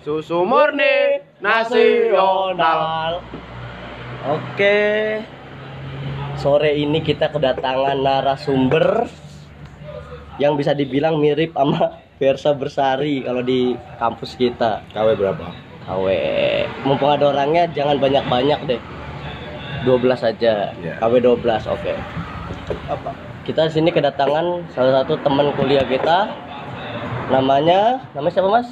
Susu murni nasional. Oke. Sore ini kita kedatangan narasumber yang bisa dibilang mirip sama Versa Bersari kalau di kampus kita. KW berapa? KW. Mumpung ada orangnya jangan banyak-banyak deh. 12 saja. Ya. KW 12, oke. apa Kita di sini kedatangan salah satu teman kuliah kita. Namanya, namanya siapa Mas?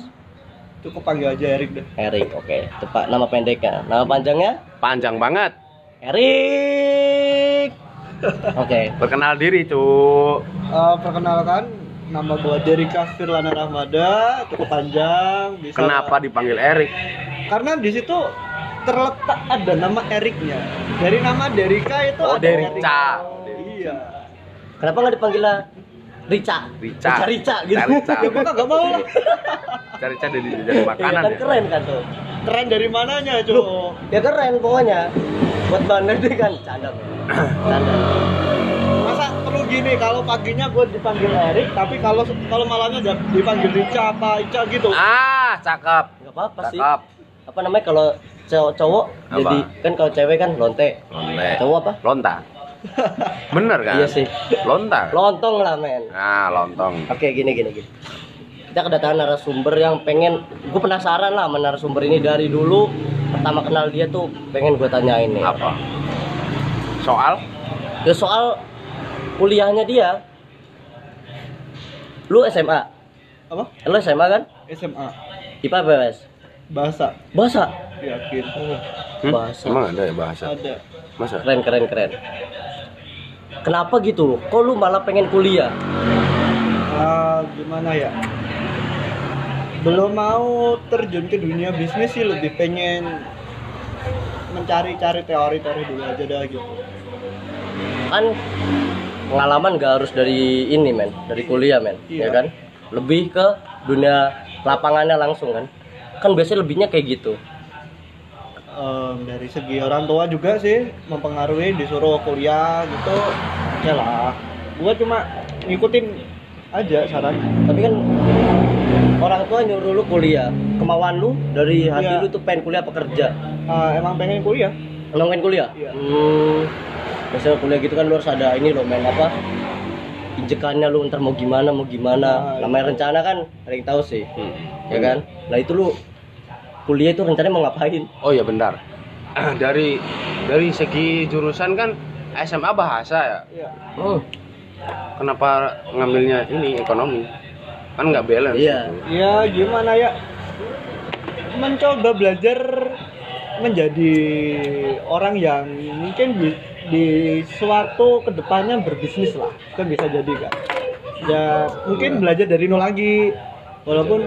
cukup panggil aja Erik deh Erik, oke. Tepat nama pendeknya. Nama panjangnya? Panjang banget. Erik. Oke. Perkenal diri, Cuk. Eh, perkenalkan nama gua Derika Firlana Rahmada cukup panjang bisa Kenapa dipanggil Erik? karena di situ terletak ada nama Eriknya dari nama Derika itu Oh, ada Derica. Erik. iya Kenapa nggak dipanggil Rica? Rica. Rica, Rica gitu. Rica. ya gua kagak mau lah Cari-cari dari, dari Iya makanan kan ya. keren kan tuh. keren dari mananya cuy Ya keren pokoknya. Buat bandar deh kan canda. Canda. Gini kalau paginya gua dipanggil Erik tapi kalau kalau malamnya dipanggil Rica apa Ica gitu Ah, cakep. Enggak apa-apa sih. Cakep. Apa namanya kalau cowok, cowok Apa? jadi kan kalau cewek kan lonte. Lonte. Cowok apa? Lonta. Bener kan? Iya sih. Lonta. Lontong lah men. Nah, lontong. Oke gini gini gini. Kita kedatangan narasumber yang pengen, gue penasaran lah sama narasumber ini dari dulu pertama kenal dia tuh pengen gue tanyain nih. Apa? Soal? Ya soal kuliahnya dia. Lu SMA? apa Lu SMA kan? SMA IPA BS? bahasa Bahasa? yakin Hmm? Bahasa. Emang ada ya bahasa? ada Masa? Keren keren keren. Kenapa gitu? Kok lu malah pengen kuliah? Ah, gimana ya belum mau terjun ke dunia bisnis sih lebih pengen mencari-cari teori-teori dulu aja dah gitu Kan pengalaman gak harus dari ini men, dari kuliah men, ya Iya. kan? Lebih ke dunia lapangannya langsung kan? Kan biasanya lebihnya kayak gitu. Em, dari segi orang tua juga sih mempengaruhi disuruh kuliah gitu ya lah gua cuma ngikutin aja saran Tapi kan orang tua nyuruh lu kuliah, kemauan lu dari hati Iya. lu tuh pengen kuliah apa kerja? Ah, emang pengen kuliah Emang pengen kuliah? Iya. Hmm, biasanya kuliah gitu kan lu harus ada ini loh main apa? Injekannya lu ntar mau gimana mau gimana. Nah, Namanya rencana kan ada yang tahu sih, Hmm. ya kan? Lah itu lu kuliah itu rencananya mau ngapain? Oh iya bentar. dari dari segi jurusan kan SMA bahasa ya. iya Hmm, Kenapa ngambilnya ini ekonomi? Kan nggak balance. Iya. gitu. ya gimana ya mencoba belajar menjadi orang yang mungkin di, suatu ke depannya berbisnis lah kan bisa jadi kan ya mungkin belajar dari nol lagi walaupun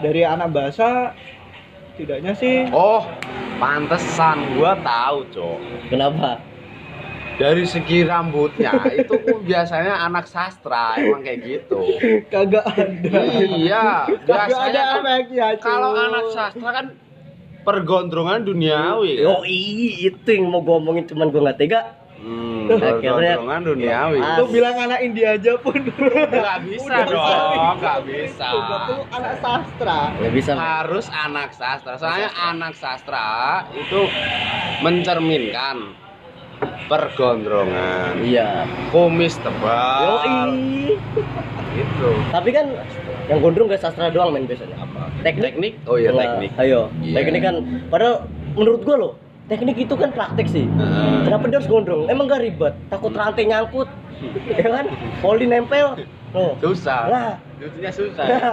dari anak bahasa tidaknya sih Oh, pantesan gua tahu, Cok. kenapa? Dari segi rambutnya itu biasanya anak sastra emang kayak gitu. kagak ada iya, kagak biasanya ada kan cuy. kalau anak sastra kan pergondrongan duniawi. Yo itu yang mau gua omongin cuman gua nggak tega. Hmm, Akhirnya- pergondrongan duniawi. Lu bilang anak India aja pun Nggak bisa Udah dong, nggak bisa. Tuh anak sastra Nggak bisa. harus anak sastra soalnya anak sastra itu mencerminkan pergondrongan Iya. kumis tebal Yoi. gitu Tapi kan yang gondrong gak sastra doang men biasanya. apa Teknik. teknik oh iya Nah, teknik Ayo. Iya. Teknik kan padahal menurut gua loh, teknik itu kan praktek sih. Heeh. Kenapa dia harus gondrong? Emang gak ribet? Takut rantai nyangkut. ya kan? Poli nempel. Tuh. susah Lah. lucunya susah ya.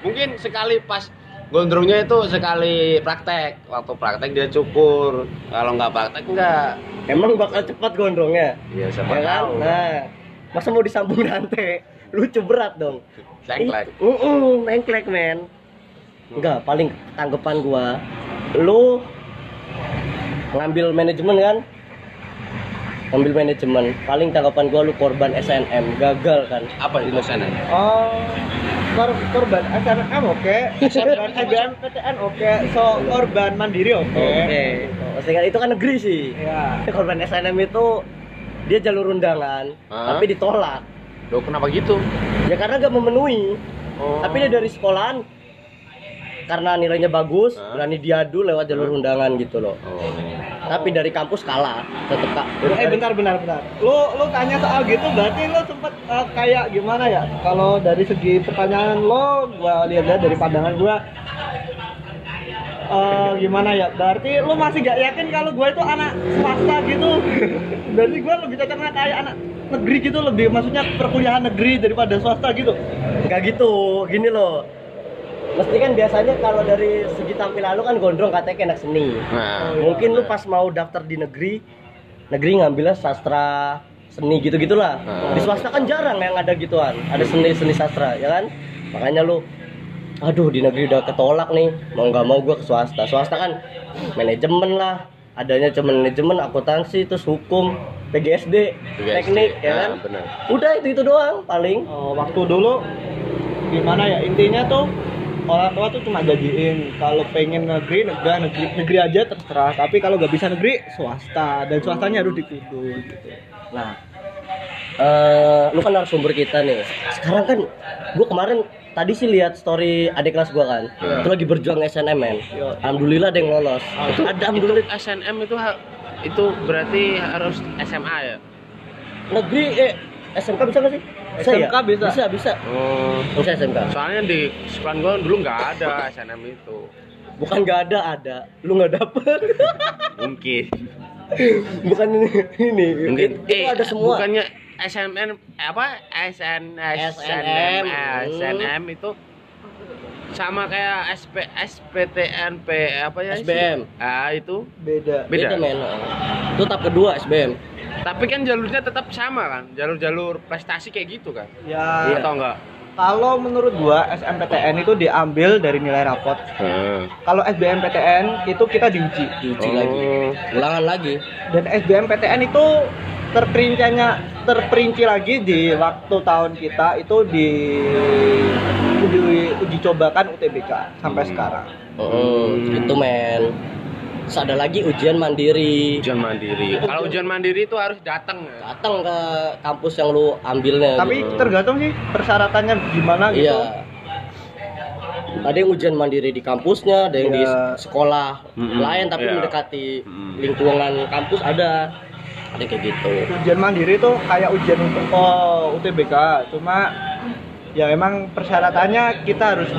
mungkin sekali pas gondrongnya itu sekali praktek waktu praktek dia cukur kalau nggak praktek nggak Emang bakal cepat gondrongnya. iya siapa Ya kan? tahu Nah, masa mau disambung rantai? Lucu berat dong. Cengklek. Uh, uh, nengklek men. Enggak, paling tanggapan gua lu ngambil manajemen kan? ngambil manajemen paling tanggapan gua lu korban SNM gagal kan Apa itu sana? Oh, kor korban SNM oke, korban SBMPTN oke, so korban mandiri oke. oke maksudnya kan itu kan negeri sih Ya. korban SNM itu dia jalur undangan Hah? tapi ditolak Loh kenapa gitu? ya karena gak memenuhi Oh. tapi dia dari sekolahan karena nilainya bagus Hah? berani diadu lewat jalur undangan gitu loh Oh. tapi dari kampus kalah tetep kak Eh bentar bentar bentar. Lu lu tanya soal gitu berarti lu sempet eh, kayak gimana ya? Kalau dari segi pertanyaan lo, gua lihat dari pandangan gua eh gimana ya? Berarti lu masih gak yakin kalau gua itu anak swasta gitu. berarti gua lebih cocoknya kayak anak negeri gitu lebih maksudnya perkuliahan negeri daripada swasta gitu. nggak gitu gini loh mesti kan biasanya kalau dari segi tampilan lu kan gondrong katanya kayak anak seni Nah, mungkin lu pas mau daftar di negeri negeri ngambilnya sastra seni gitu gitulah Hmm. di swasta kan jarang yang ada gituan ada seni seni sastra ya kan makanya lu aduh di negeri udah ketolak nih. Mau nggak mau gua ke swasta. Swasta kan manajemen lah. Adanya cuma manajemen akuntansi terus hukum PGSD, PGSD. teknik ya Nah, kan? benar. udah itu itu doang paling. Oh, waktu dulu gimana ya intinya tuh orang tua tuh cuma janjiin kalau pengen negeri negeri negeri, negeri aja terserah. Tapi kalau nggak bisa negeri swasta. Dan swastanya harus dikudul gitu. Nah, eh lu kan narasumber kita nih. Sekarang kan gua kemarin tadi sih lihat story adik kelas gua kan. Iya. Itu lagi berjuang SNM men. Iya. Alhamdulillah ada yang lolos. Itu ada itu alhamdulillah SNM itu itu berarti harus SMA ya? negeri eh SMK bisa nggak sih? SMK bisa. Bisa, bisa. Oh. Bisa SMK. Soalnya di sekolah gua dulu nggak ada SNM itu. Bukan nggak ada, ada. Lu nggak dapet. Mungkin. Bukan ini. ini. Mungkin. Itu ada semua. Bukannya SNM apa? SN SNM. SNM itu sama kayak SP SPTNP apa ya? sih? SBM. Ah itu. beda Beda. men. Itu tahap kedua SBM. Tapi kan jalurnya tetap sama kan? Jalur-jalur prestasi kayak gitu kan? ya Iya. Atau enggak? kalau menurut gua SMPTN itu diambil dari nilai rapot kalau SBMPTN itu kita diuji Diuji Oh. lagi. Ulangan lagi. dan SBMPTN itu terperincinya terperinci lagi di waktu tahun kita itu di di uji cobakan UTBK sampai Hmm. sekarang Oh, itu men. Terus ada lagi ujian mandiri. Ujian mandiri. Kalau ujian mandiri itu harus datang ya. Datang ke kampus yang lu ambilnya. tapi gitu. tergantung sih persyaratannya gimana gitu Iya. Ada yang ujian mandiri di kampusnya, ada yang di Iya. sekolah Mm-mm, lain tapi iya. mendekati Mm. lingkungan kampus ada. Ada kayak gitu. ujian mandiri tuh kayak ujian untuk oh, UTBK cuma ya emang persyaratannya kita harus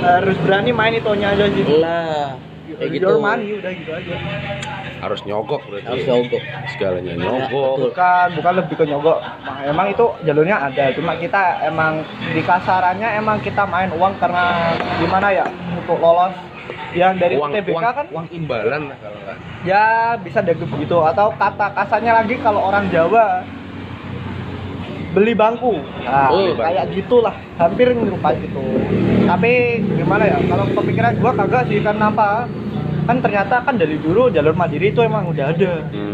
harus berani main itunya aja sih Nah, kayak gitu. Your money udah gitu aja Harus nyogok berarti. Harus nyogok. Segalanya Iya, nyogok. bukan bukan lebih ke nyogok Nah, emang itu jalurnya ada cuma kita emang di kasarannya emang kita main uang karena gimana ya untuk lolos yang dari uang, UTBK uang, kan? uang imbalan lah kalau ya bisa deh begitu. Atau kata kasarnya lagi kalau orang Jawa beli bangku. Nah, Oh, kayak gitulah. Hampir nyerupai gitu tapi gimana ya kalau kepikiran gua kagak sih karena apa? Kan ternyata kan dari dulu jalur mandiri itu emang udah ada. Hmm.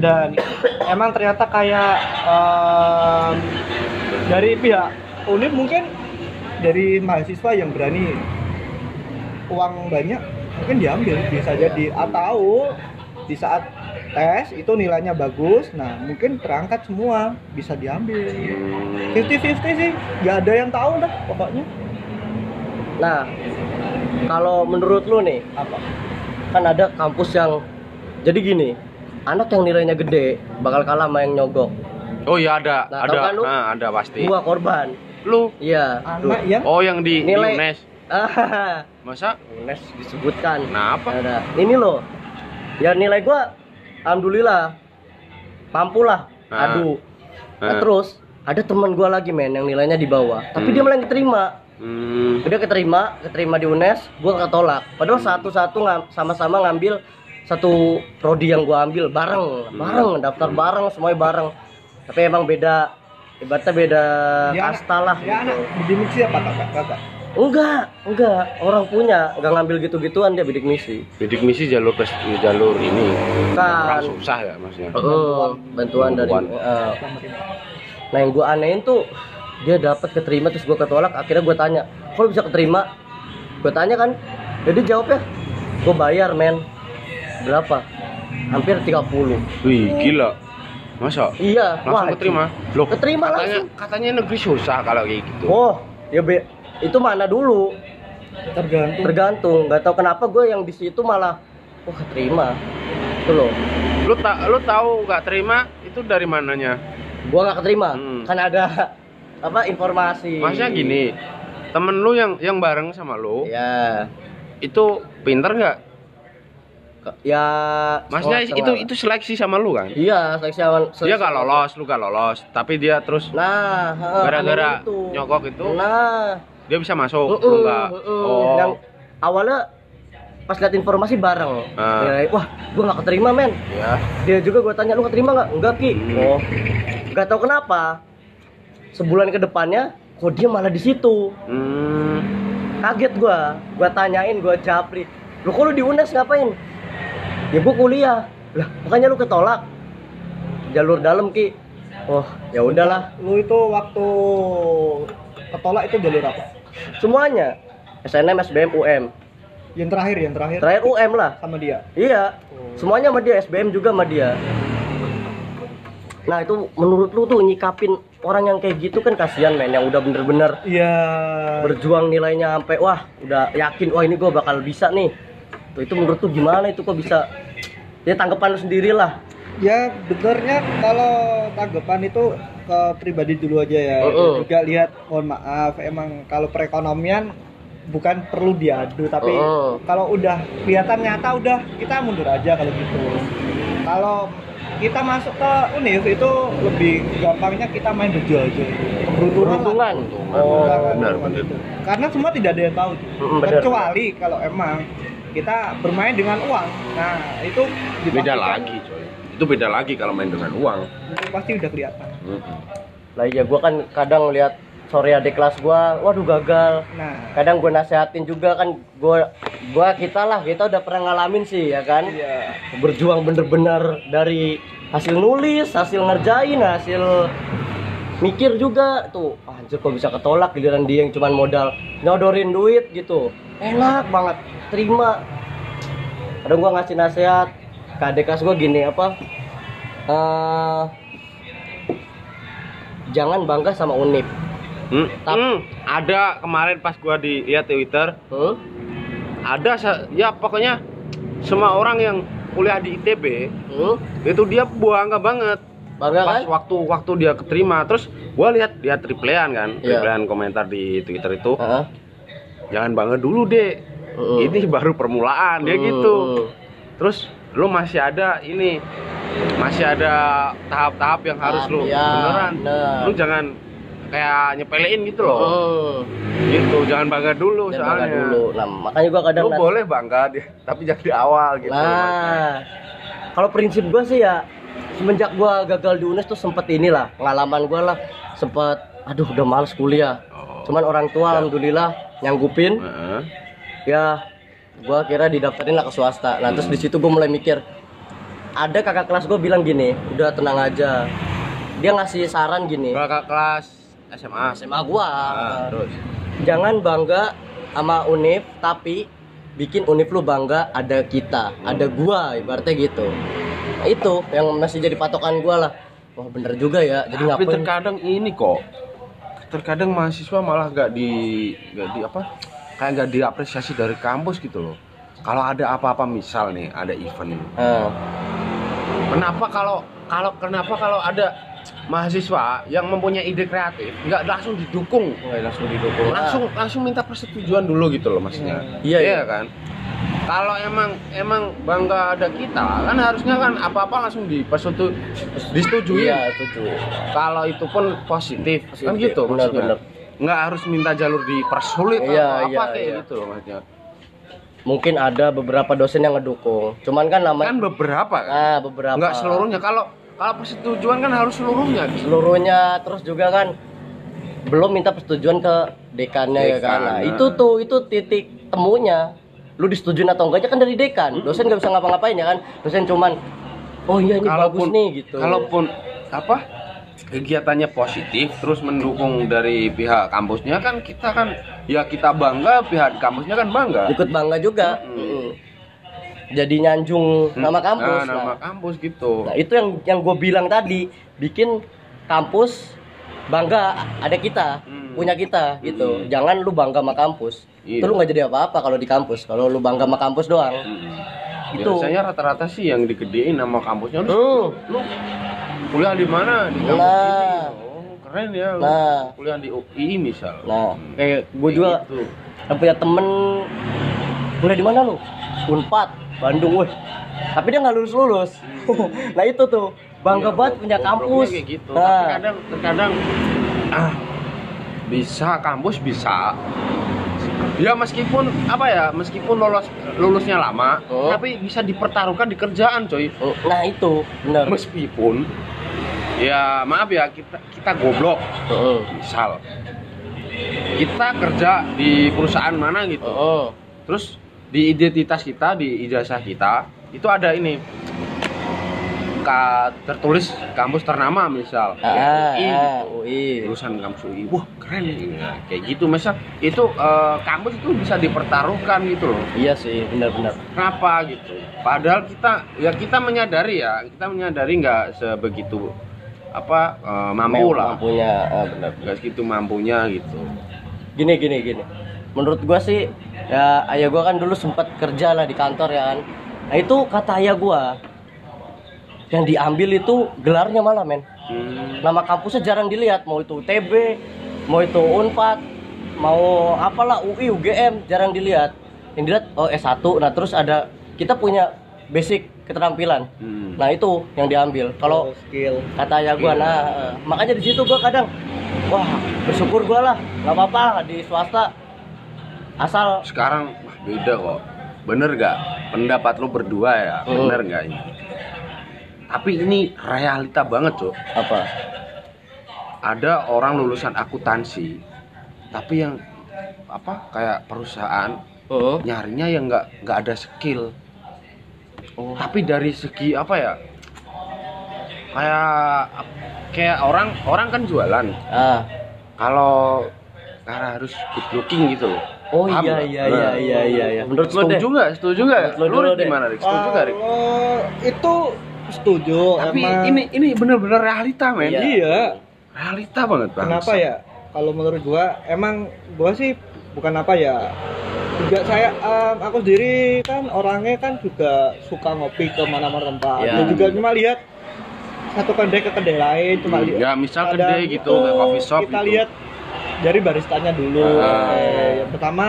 dan emang ternyata kayak em, dari pihak unit mungkin dari mahasiswa yang berani uang banyak mungkin diambil bisa jadi atau di saat tes itu nilainya bagus nah mungkin terangkat semua bisa diambil 50-50 sih nggak ada yang tahu dah pokoknya Nah, kalau menurut lu nih, apa kan ada kampus yang jadi gini, anak yang nilainya gede bakal kalah sama yang nyogok. Oh iya ada, Nah, ada, kan lu? Nah, ada pasti. Gua korban. Lu, Iya. anak yang oh yang di, di Nilai- UNES. Masa? UNES disebutkan. Kenapa? Ada. Ini loh. Ya nilai gua alhamdulillah mampu lah. Ah. Aduh. Nah, Ah. terus ada teman gua lagi men yang nilainya di bawah, tapi Hmm. dia malah yang diterima. Hmm. Udah keterima, keterima di UNES, gua ketolak. Padahal satu-satu ngam- sama-sama ngambil satu prodi yang gua ambil bareng, bareng, daftar bareng, semuanya bareng. Tapi emang beda, ibaratnya beda kasta lah. ya gitu. anak bidik misi apa kakak kakak enggak enggak. Orang punya enggak ngambil gitu-gituan dia bidik misi. Bidik misi jalur pres- jalur ini. Kan. Orang susah ya maksudnya? Heeh, bantuan dari eh, nah yang gue anehin tuh dia dapat keterima terus gue ketolak. Akhirnya gue tanya kok bisa keterima? Gue tanya kan. Jadi jawabnya gue bayar men. Berapa? Hampir 30 wih gila. Masa? Iya langsung wah, keterima? Loh Keterima katanya langsung. katanya negeri susah kalau kayak gitu. Oh ya be itu mana dulu? Tergantung. Tergantung. Nggak tahu kenapa gue yang di situ malah wah keterima. Itu loh. Lu tak lu tahu nggak terima? Itu dari mananya? Gue nggak keterima. Hmm. kan ada apa informasi. Maksudnya gini temen lu yang yang bareng sama lu ya itu pinter nggak? Ya maksudnya setengah- itu itu seleksi sama lu kan? Iya seleksi awal dia gak lolos lu gak lolos tapi dia terus nah gara-gara itu. nyogok itu? Nah dia bisa masuk heeh, lu enggak heeh. oh. Yang awalnya pas lihat informasi bareng. Ah. Ya, wah gua nggak keterima men. Ya dia juga gua tanya lu keterima nggak? Enggak ki. Hmm. oh. Nggak tahu kenapa sebulan ke depannya kok dia malah di situ. Hmm. kaget gua. Gua tanyain gua japri lu kok lu di UNES ngapain? Ya gua kuliah. Lah makanya lu ketolak. Jalur dalam ki. Oh ya udahlah. Lu itu waktu ketolak itu jalur apa semuanya. SNM SBM UM yang terakhir yang terakhir? Terakhir UM lah. Sama dia? Iya. Semuanya sama dia SBM juga sama dia. Nah itu menurut lu tuh nyikapin orang yang kayak gitu kan kasihan men yang udah bener-bener iya. berjuang nilainya sampai wah udah yakin wah ini gua bakal bisa nih. Tuh itu menurut tuh gimana itu kok bisa? Ya tanggapan lu sendiri lah ya benernya kalau tanggapan itu ke pribadi dulu aja ya. Heeh. juga lihat mohon maaf emang kalau perekonomian bukan perlu diadu tapi Heeh. kalau udah kelihatan nyata udah kita mundur aja kalau gitu. Kalau kita masuk ke univ itu lebih gampangnya kita main berjual aja. Peruntungan Oh, benar, benar. karena semua tidak ada yang tahu. Mm, benar. kecuali kalau emang kita bermain dengan uang. Nah itu beda lagi coy itu beda lagi kalau main dengan uang. Itu pasti udah kelihatan. Lah iya gua kan kadang lihat sore adik kelas gua waduh gagal. Nah. Kadang gue nasehatin juga kan gua gua kita lah kita udah pernah ngalamin sih ya kan? Iya. Berjuang bener-bener dari hasil nulis hasil ngerjain hasil mikir juga. Tuh anjir kok bisa ketolak giliran dia yang cuman modal nyodorin duit gitu. Enak banget terima. Kadang gua ngasih nasihat adik kelas gua gini apa eh jangan bangga sama unip Hmm, Tap- hmm, ada kemarin pas gua di lihat Twitter hmm? ada ya pokoknya semua orang yang kuliah di ITB Hmm? itu dia bangga banget bangga pas kan waktu waktu dia keterima terus gua lihat dia replyan kan Iya. replyan komentar di Twitter itu Heeh. jangan bangga dulu deh Heeh. ini baru permulaan dia Hmm. gitu terus lu masih ada ini masih ada tahap-tahap yang harus lu iya, beneran bener. lu jangan kayak nyepelein gitu loh Hmm. gitu jangan bangga dulu Dan soalnya bangga dulu. Nah, makanya gua kadang lu boleh bangga dia tapi jangan di awal gitu Nah, kalau prinsip gua sih ya semenjak gua gagal di UNES tuh sempet inilah pengalaman gua lah sempet aduh udah males kuliah. Oh. Cuman orang tua alhamdulillah nyanggupin Heeh. ya gua kira didaftarin lah ke swasta. Nah, terus di situ gua mulai mikir ada kakak kelas gua bilang gini, udah tenang aja. Dia ngasih saran gini, kakak kelas SMA SMA gua. Ah, terus? Jangan bangga sama univ tapi bikin univ lu bangga ada kita ada gua ibaratnya gitu. Nah, itu yang masih jadi patokan gua lah. Wah bener juga ya. Jadi tapi ngapain? terkadang ini kok terkadang mahasiswa malah gak di gak di apa kayak gak diapresiasi dari kampus gitu loh. Kalau ada apa-apa misal nih ada event Nah, kenapa kalau kalau kenapa kalau ada mahasiswa yang mempunyai ide kreatif nggak langsung didukung? Wah, langsung didukung. Langsung langsung minta persetujuan dulu gitu loh maksudnya. Iya, iya. kan? Kalau emang emang bangga ada kita kan harusnya kan apa-apa langsung dipersetu disetujui. Iya setuju. Kalau itu pun positif, kan Positif, gitu benar, maksudnya. benar. Nggak harus minta jalur dipersulit Iya, atau apa iya, kayak iya. gitu loh maksudnya. Mungkin ada beberapa dosen yang ngedukung. Cuman kan kan namanya beberapa. Kan ah beberapa. Nggak seluruhnya. Kalau kalau persetujuan kan harus seluruhnya. Gitu. seluruhnya terus juga kan belum minta persetujuan ke dekannya ya kan? Dekan, nah, nah. itu tuh itu titik temunya. Lu disetujuin atau enggaknya kan dari dekan. Dosen nggak bisa ngapa-ngapain ya kan? Dosen cuman oh iya ini bagus nih gitu. Kalaupun apa kegiatannya positif terus mendukung dari pihak kampusnya kan kita kan ya kita bangga pihak kampusnya kan bangga. ikut bangga juga. Mm-mm. jadi nyanjung nama kampus Nah, nama nah. kampus gitu. Nah, itu yang yang gue bilang tadi bikin kampus bangga ada kita Hmm. punya kita gitu Hmm. jangan lu bangga sama kampus Iya. itu lu nggak jadi apa-apa kalau di kampus kalau lu bangga sama kampus doang Mm. Itu. Biasanya rata-rata sih yang digedein nama kampusnya lu, Hmm. lu kuliah di mana di kampus Nah. ini. Oh, keren ya. Nah. Kuliah di UI misal. nah Hmm. kayak gue juga gitu. yang punya temen kuliah di mana lu unpad Bandung weh tapi dia nggak lulus lulus nah itu tuh bangga Iya, banget punya kampus kayak gitu. nah Tapi kadang terkadang ah, bisa kampus bisa. Ya meskipun apa ya, meskipun lolos lulusnya lama, Oh. tapi bisa dipertaruhkan di kerjaan, coy. nah itu benar Meskipun ya maaf ya kita kita goblok, Heeh. misal. Kita kerja di perusahaan mana gitu. Heeh. Terus di identitas kita, di ijazah kita itu ada ini. Ka, tertulis kampus ternama misal. Ah, UI, ah, gitu. UI lulusan kampus UI wah keren ya, kayak gitu misal. Itu eh, kampus itu bisa dipertaruhkan gitu loh. Iya sih benar-benar kenapa gitu? Padahal kita ya kita menyadari ya. Kita menyadari nggak sebegitu apa eh, mampu lah. mampunya ah, benar. Nggak segitu mampunya gitu. Gini gini gini. Menurut gua sih ya ayah gua kan dulu sempat kerja lah di kantor ya kan. Nah itu kata ayah gua yang diambil itu gelarnya malah men. Hmm, nama kampusnya jarang dilihat. Mau itu UTB mau itu Unpad mau apalah UI UGM jarang dilihat. Yang dilihat oh S1 nah terus ada kita punya basic keterampilan. Hmm. nah itu yang diambil. Kalau Oh, skill. kata ayah gua nah eh, makanya di situ gua kadang wah bersyukur gua lah. Nggak apa-apa di swasta. Asal sekarang wah, beda kok. Bener gak pendapat lu berdua ya Hmm. bener gak ini? Tapi ini realita banget cok apa? Ada orang lulusan akuntansi tapi yang apa kayak perusahaan Heeh. nyarinya yang nggak nggak ada skill Oh. tapi dari segi apa ya? Kayak kayak orang orang kan jualan. Ah. Kalau karena harus good looking gitu loh. Oh Paham iya nggak? iya Nah. iya iya iya. Iya menurut deh. setuju nggak? Setuju nggak lu dulu gimana Rik? setuju nggak Rik? Itu setuju tapi emang. ini ini bener-bener realita men. Iya. iya. Realita banget bang. Kenapa ya? Kalau menurut gua emang gua sih bukan apa ya juga saya em, aku sendiri kan orangnya kan juga suka ngopi ke mana-mana tempat Iya. dan juga cuma lihat satu kedai ke kedai lain cuma lihat ya misal kedai gitu itu kayak coffee shop kita gitu. lihat dari baristanya dulu Ah. Eh, yang pertama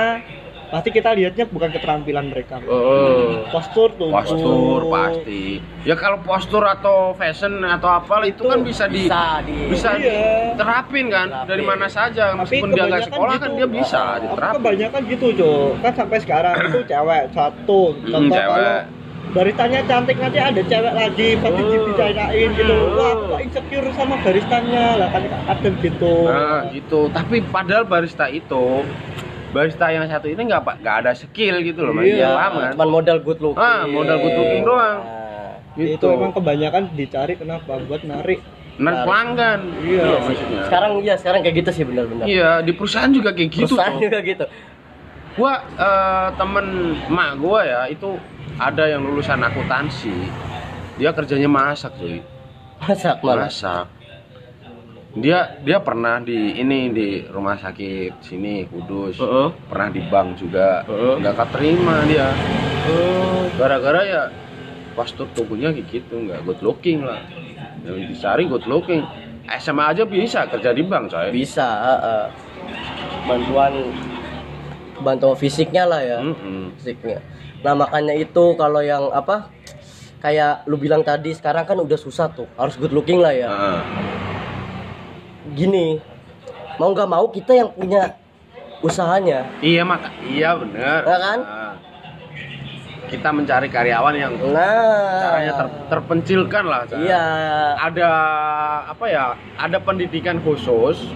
pasti kita lihatnya bukan keterampilan mereka Heeh. postur tuh postur pasti ya kalau postur atau fashion atau apa itu, Itu kan bisa di bisa di bisa Iya. diterapin kan Terapin. dari mana saja meskipun dia nggak sekolah kan gitu. dia bisa Aku diterapin kebanyakan gitu cok kan sampai sekarang itu cewek satu Hmm, contoh cewek. kalau baristanya cantik nanti ada cewek lagi pasti Hmm. dibicarain gitu wah kok insecure sama baristanya lah kan kadang gitu nah gitu tapi padahal barista itu barista yang satu ini nggak pak nggak ada skill gitu loh Mas. Iya. Paham kan cuman modal good looking. Ah, modal good looking doang. Nah, itu gitu. emang kebanyakan dicari kenapa? Buat narik nah pelanggan. Iya. iya maksudnya. sekarang iya sekarang kayak gitu sih benar-benar. Iya di perusahaan juga kayak gitu perusahaan tuh juga gitu. Gua eh, temen emak gua ya itu ada yang lulusan akuntansi. Dia kerjanya masak cuy. Masak malah? Masak dia dia pernah di ini di rumah sakit sini Kudus. Heeh. pernah di bank juga. Heeh. nggak keterima dia. Gara-gara ya postur tubuhnya gitu nggak good looking lah. Yang dicari good looking. SMA aja bisa kerja di bank coy. Bisa heeh. bantuan bantuan fisiknya lah ya. Mm-mm. fisiknya. Nah makanya itu kalau yang apa kayak lu bilang tadi sekarang kan udah susah tuh. Harus good looking lah ya. Heeh. Gini mau nggak mau kita yang punya usahanya. Iya maka iya bener. Ya kan? Nah, kita mencari karyawan yang nah. caranya ter- terpencilkan lah Cak. iya. Ada apa ya ada pendidikan khusus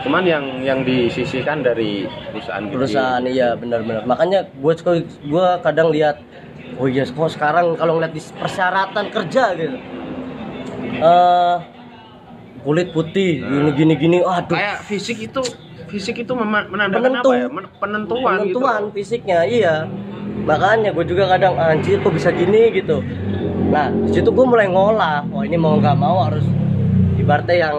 cuman yang yang disisihkan dari perusahaan gede. perusahaan iya benar-benar makanya gue gue kadang lihat oh iya kok sekarang kalau ngeliat di persyaratan kerja gitu. Eh kulit putih gini gini gini aduh. Kayak fisik itu fisik itu menandakan Penentu. apa ya? Penentuan, penentuan gitu. Fisiknya iya. Makanya gue juga kadang anjir kok bisa gini? gitu. Nah di situ gue mulai ngolah. Oh ini mau nggak mau harus ibaratnya yang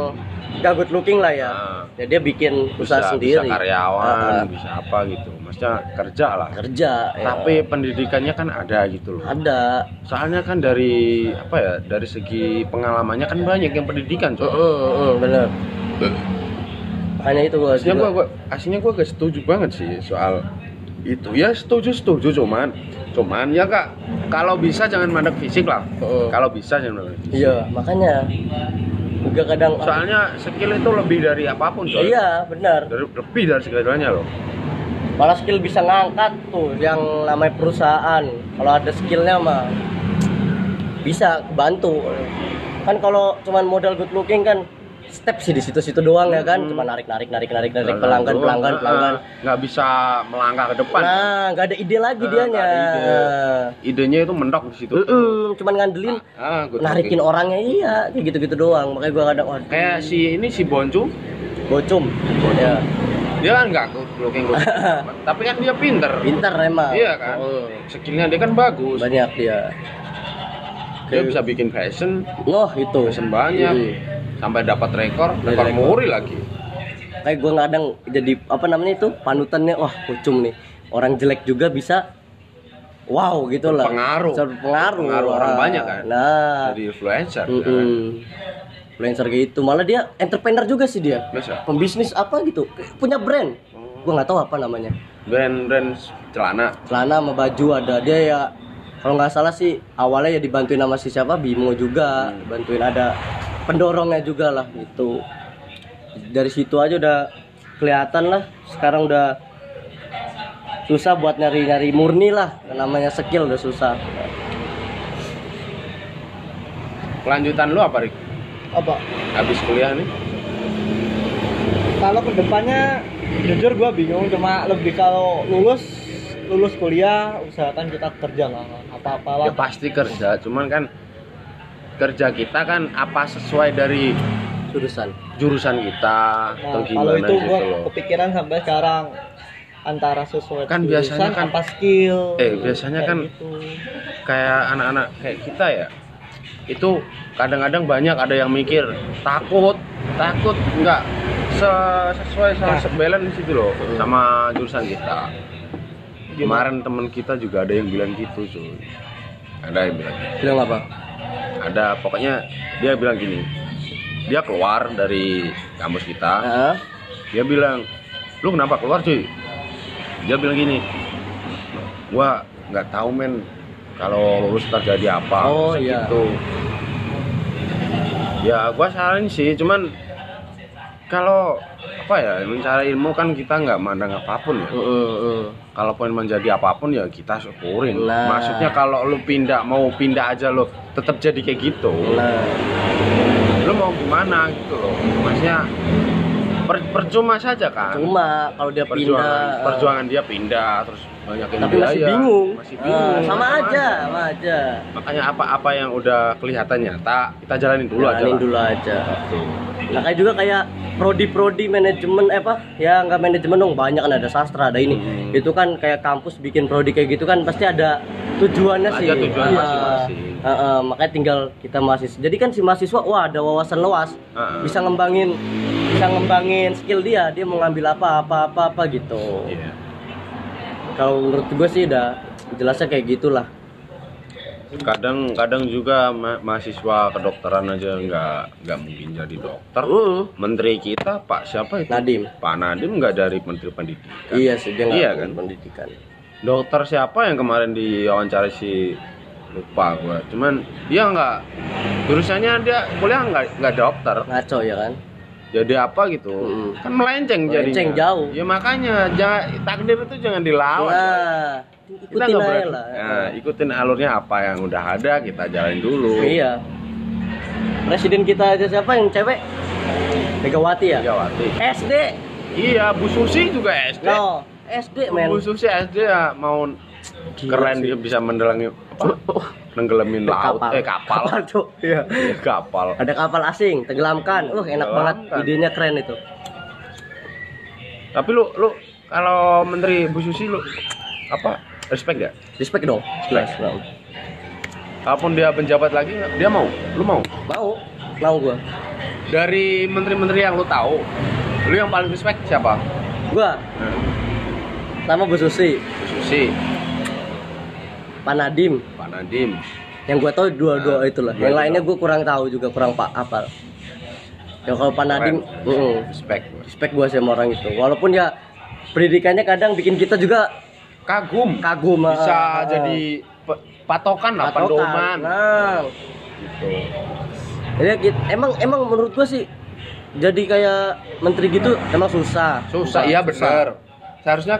gak good looking lah ya. Nah. ya dia bikin usaha bisa, sendiri. bisa karyawan Ah, bisa apa gitu. Maksudnya kerja lah. Kerja ya. tapi pendidikannya kan ada gitu loh. Ada. Soalnya kan dari apa ya dari segi pengalamannya kan banyak yang pendidikan coy Heeh, heeh, bener. Makanya itu gue aslinya gua, gua aslinya gua gak setuju banget sih soal itu. Ya setuju setuju cuman cuman ya kak kalau bisa jangan mandek fisik lah. Heeh. kalau bisa jangan mandek fisik. Iya makanya juga kadang soalnya skill itu lebih dari apa pun coy iya benar. Dari, lebih dari segalanya loh. Malah skill bisa ngangkat tuh yang namanya perusahaan. Kalau ada skillnya mah bisa bantu kan kalau cuman modal good looking kan step sih di situ-situ doang ya kan. Cuma narik narik narik narik narik pelanggan doang. pelanggan Ah, pelanggan. nggak bisa melangkah ke depan. Nah nggak ada ide lagi Ah, dianya. ada ide. idenya itu mentok di situ Heeh, cuman ngandelin ah, good narikin orangnya. Iya kayak gitu-gitu doang. Makanya gua kadang waduh, kayak si ini si Boncu bocum ya. Dia kan nggak looking amat. tapi kan dia pinter. Pintar emang. Iya kan? Heeh. skillnya dia kan bagus. Banyak dia dia bisa bikin fashion. Oh itu. Fashion banyak. Iya. Sampai dapat rekor Dari rekor rekor. muri lagi. Kayak gue kadang jadi apa namanya itu panutannya wah kucung nih. Orang jelek juga bisa wow gitu lah. Berpengaruh. pengaruh Berpengaruh. Orang banyak kan? nah. Jadi influencer mm-mm. kan? influencer gitu. Malah dia entrepreneur juga sih dia. Masa? pembisnis apa gitu. Punya brand. Gue nggak tahu apa namanya. Brand brand celana. Celana sama baju ada. Dia ya kalau nggak salah sih awalnya ya dibantuin sama si siapa Bimo juga. Hmm. bantuin ada pendorongnya juga lah gitu. Dari situ aja udah kelihatan lah sekarang udah susah buat nyari nyari murni lah namanya skill udah susah. Kelanjutan lu apa Rik? apa? Habis kuliah nih? Kalau ke depannya jujur gua bingung cuma lebih kalau lulus lulus kuliah usahakan kita kerja lah apa apalah ya pasti kerja cuman kan kerja kita kan apa sesuai dari jurusan. jurusan kita atau nah, kalau gimana itu gitu gua kepikiran sampai sekarang antara sesuai Kan biasanya kan- apa skill Eh, biasanya kayak kan gitu. kayak anak-anak kayak kita ya itu kadang-kadang banyak ada yang mikir takut takut nggak se- sesuai sama Nah. balance itu loh sama jurusan kita. Kemarin temen kita juga ada yang bilang gitu cuy. Ada yang bilang gitu. bilang apa ada pokoknya dia bilang gini dia keluar dari kampus kita Heeh. dia bilang lu kenapa keluar cuy dia bilang gini gua nggak tahu men kalau lulus terjadi apa Oh, iya. gitu ya gua saranin sih cuman kalau apa ya mencari ilmu kan kita nggak mandang apa pun ya Heeh, heeh. Kalaupun menjadi apa pun ya kita syukurin. Nah. maksudnya kalau lu pindah mau pindah aja lo tetap jadi kayak gitu. Nah lu mau gimana gitu loh. Maksudnya per- percuma saja kan? Cuma kalau dia perjuangan pindah perjuangan dia pindah terus banyak yang tapi masih biaya, bingung. Masih Ah, bingung. sama aja sama aja. Makanya apa-apa yang udah kelihatan nyata kita jalanin dulu aja Jalanin dulu aja. Nah kayak juga kayak prodi-prodi manajemen eh apa ya nggak manajemen dong banyak kan ada sastra ada ini. Hmm. itu kan kayak kampus bikin prodi kayak gitu kan pasti ada tujuannya Ada sih. tujuan Ah, masing-masing. ah, ah, makanya tinggal kita mahasiswa. Jadi kan si mahasiswa wah ada wawasan luas. Ah, ah. bisa ngembangin bisa ngembangin skill dia dia mau ngambil apa apa apa apa gitu. Iya. Kalau menurut gue sih udah jelasnya kayak gitulah. Kadang kadang juga ma- mahasiswa kedokteran aja nggak nggak mungkin jadi dokter. Uh, menteri kita pak siapa itu? Nadim. Pak Nadim nggak dari menteri pendidikan. Iya sih dia Iya kan? pendidikan. Dokter siapa yang kemarin diwawancara si lupa gua. Cuman dia nggak jurusannya dia kuliah nggak nggak dokter. Ngaco ya kan jadi apa gitu? Mm-mm. kan melenceng Melenceng jadinya jauh. ya makanya jangan takdir itu jangan dilawan. Nah kita ikutin nggak aja lah. Nah, ikutin alurnya apa yang udah ada kita jalanin dulu. Iya. Presiden kita aja siapa yang cewek? Megawati ya? Megawati. SD iya Bu Susi juga SD no SD men. Bu Susi SD ya mau Gila keren sih. dia bisa mendelangi apa? Nenggelamin laut. eh kapal. Kapal tuh iya. Iya, kapal. Ada kapal asing tenggelamkan. Uh enak banget. Idenya keren itu. Tapi lu lu kalau menteri Bu Susi lu apa respect gak respect dong. Jelas mau kalaupun dia penjabat lagi dia mau? Lu mau? Mau. Mau gua. Dari menteri-menteri yang lu tahu lu yang paling respect siapa? Gua. Nah, sama Bu Susi. Bu Susi Pak Nadim Pak Nadim yang gua tahu dua-dua Nah, itulah. dua yang itu lainnya gua kurang tahu juga kurang pak apa. Ya kalau Pak Nadim mm, respect respect gua sama orang itu. Walaupun ya pendidikannya kadang bikin kita juga kagum. Kagum bisa ah, jadi patokan lah patokan. pedoman. nah. Gitu. jadi emang emang menurut gua sih jadi kayak menteri gitu emang susah susah. iya benar. Seharusnya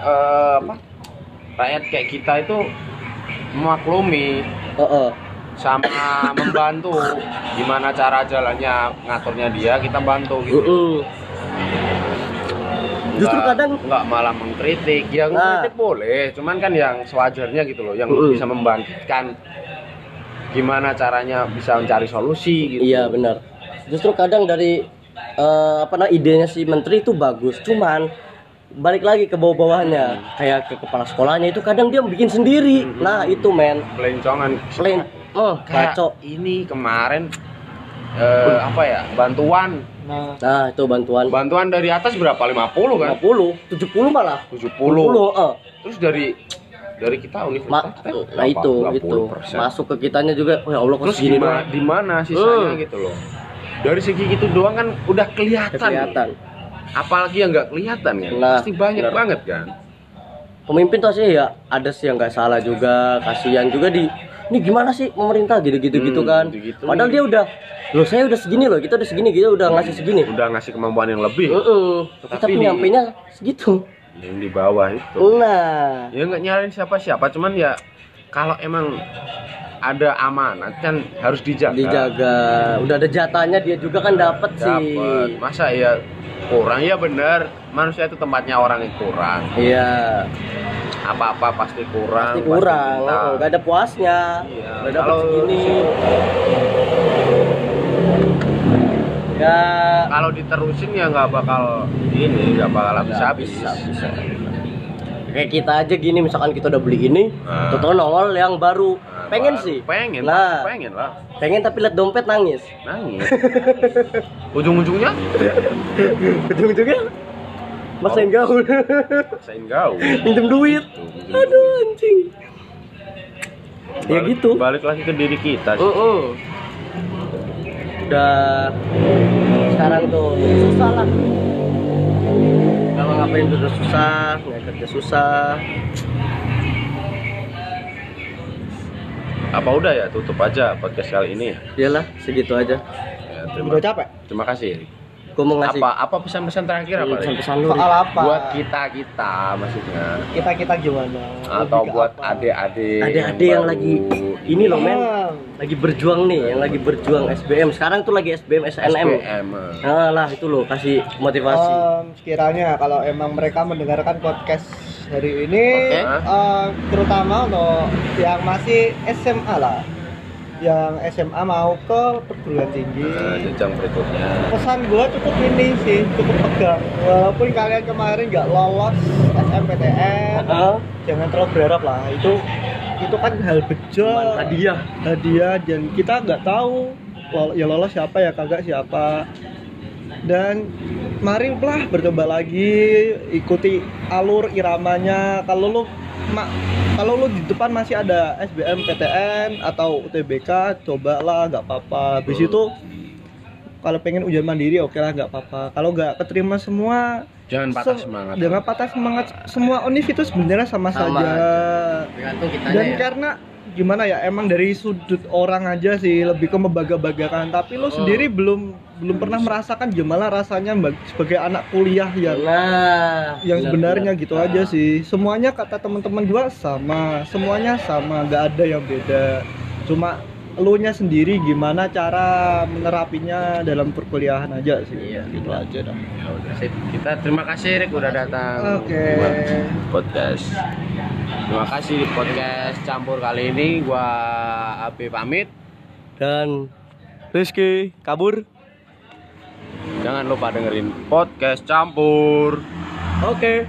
eh, apa rakyat kayak kita itu memaklumi Heeh. sama membantu gimana cara jalannya ngaturnya dia kita bantu gitu Mm-mm. Justru Nggak- kadang nggak malah mengkritik ya Nah. mengkritik boleh cuman kan yang sewajarnya gitu loh yang Mm-mm. bisa membangkitkan gimana caranya bisa mencari solusi gitu Iya benar. Justru kadang dari eh, apa namanya idenya si menteri itu bagus, cuman balik lagi ke bawah-bawahnya, kayak ke kepala sekolahnya itu kadang dia bikin sendiri. Nah itu men, belencongan plain, oh kacau. ini kemarin eh, apa ya bantuan Nah, Nah itu bantuan bantuan dari atas berapa 50 kan 50, 70 malah. 70 eh. terus dari dari kita Ma- universitas kita nah itu itu 20%. masuk ke kitanya juga. Oh ya Allah kok terus segini di, mana sisanya Hmm. gitu loh dari segi itu doang kan udah kelihatan Kelihatan. Apalagi yang nggak kelihatan kan Nah, pasti banyak benar. banget kan Pemimpin tuh sih ya ada sih yang nggak salah juga, kasihan juga di ini gimana sih pemerintah gitu-gitu gitu Hmm, kan. gitu-gitu. Padahal dia udah loh saya udah segini loh, kita udah segini, kita udah ngasih segini. udah ngasih kemampuan yang lebih Heeh. Tapi, Tapi di- nyampainya segitu. yang di bawah itu Nah, ya nggak nyalain siapa-siapa cuman ya kalau emang ada amanat kan harus dijaga dijaga. Udah ada jatahnya dia juga kan dapat sih. Dapet. masa ya kurang ya bener manusia itu tempatnya orang yang kurang Iya, apa-apa pasti kurang pasti kurang. minta. Oh, gak ada puasnya. Iya, Gak kalau- segini. Ya, kalau diterusin ya nggak bakal ini nggak bakal habis-habis bisa, bisa. Kayak kita aja gini, misalkan kita udah beli ini, Ah. tuh nongol yang baru. Pengen sih. pengen lah pengen lah pengen tapi liat dompet nangis. nangis ujung-ujungnya Ujung-ujungnya maksain gaul. sain gaul Minjem duit. Aduh anjing. Ya gitu. balik lagi ke diri kita sih. Heeh. Udah sekarang tuh susah lah. Kalau ngapain udah susah, nggak kerja susah. Apa udah ya tutup aja podcast kali ini ya Iyalah, segitu aja. Ya, terima, udah capek. terima kasih Gue mau ngasih apa apa pesan-pesan terakhir apa Rik? pesan-pesan lu. Soal apa? buat kita kita maksudnya kita kita gimana? atau Lebih buat adik-adik Adik-adik yang baru lagi ini loh men, Ah, lagi berjuang nih, yang lagi berjuang SBM. Sekarang tuh lagi SBM SNM. Eh. Nah lah itu loh kasih motivasi. em, sekiranya kalau emang mereka mendengarkan podcast hari ini, Oke. em, terutama untuk yang masih SMA lah, yang SMA mau ke perguruan tinggi. Nah, jenjang berikutnya pesan gue cukup ini sih cukup pegang walaupun kalian kemarin nggak lolos SMPTN Heeh. jangan terlalu berharap lah itu itu kan hal bejo hadiah. hadiah dan kita nggak tahu ya lolos siapa ya kagak siapa dan mari lah bercoba lagi ikuti alur iramanya. Kalau lu ma- kalau lu di depan masih ada SBM PTN atau UTBK cobalah nggak apa-apa. Habis itu kalau pengen ujian mandiri oke lah nggak apa-apa. Kalau nggak keterima semua jangan patah se- semangat. jangan patah semangat. Semua univ itu sebenarnya sama, Sama saja. dan ya. karena gimana ya emang dari sudut orang aja sih lebih ke membaga-bagakan tapi lo Oh. sendiri belum belum pernah merasakan gimana rasanya bag- sebagai anak kuliah yang Nah, yang benar, sebenarnya benar. gitu aja sih. Semuanya kata teman-teman gua sama semuanya sama nggak ada yang beda. Cuma elunya sendiri gimana cara menerapinya dalam perkuliahan aja sih Iya. gitu aja dah Ya udah, sip. Kita terima kasih Rick udah datang Oke. buat podcast. Terima kasih di podcast campur kali ini gua Api pamit. Dan Rizky kabur. Jangan lupa dengerin podcast campur. Oke.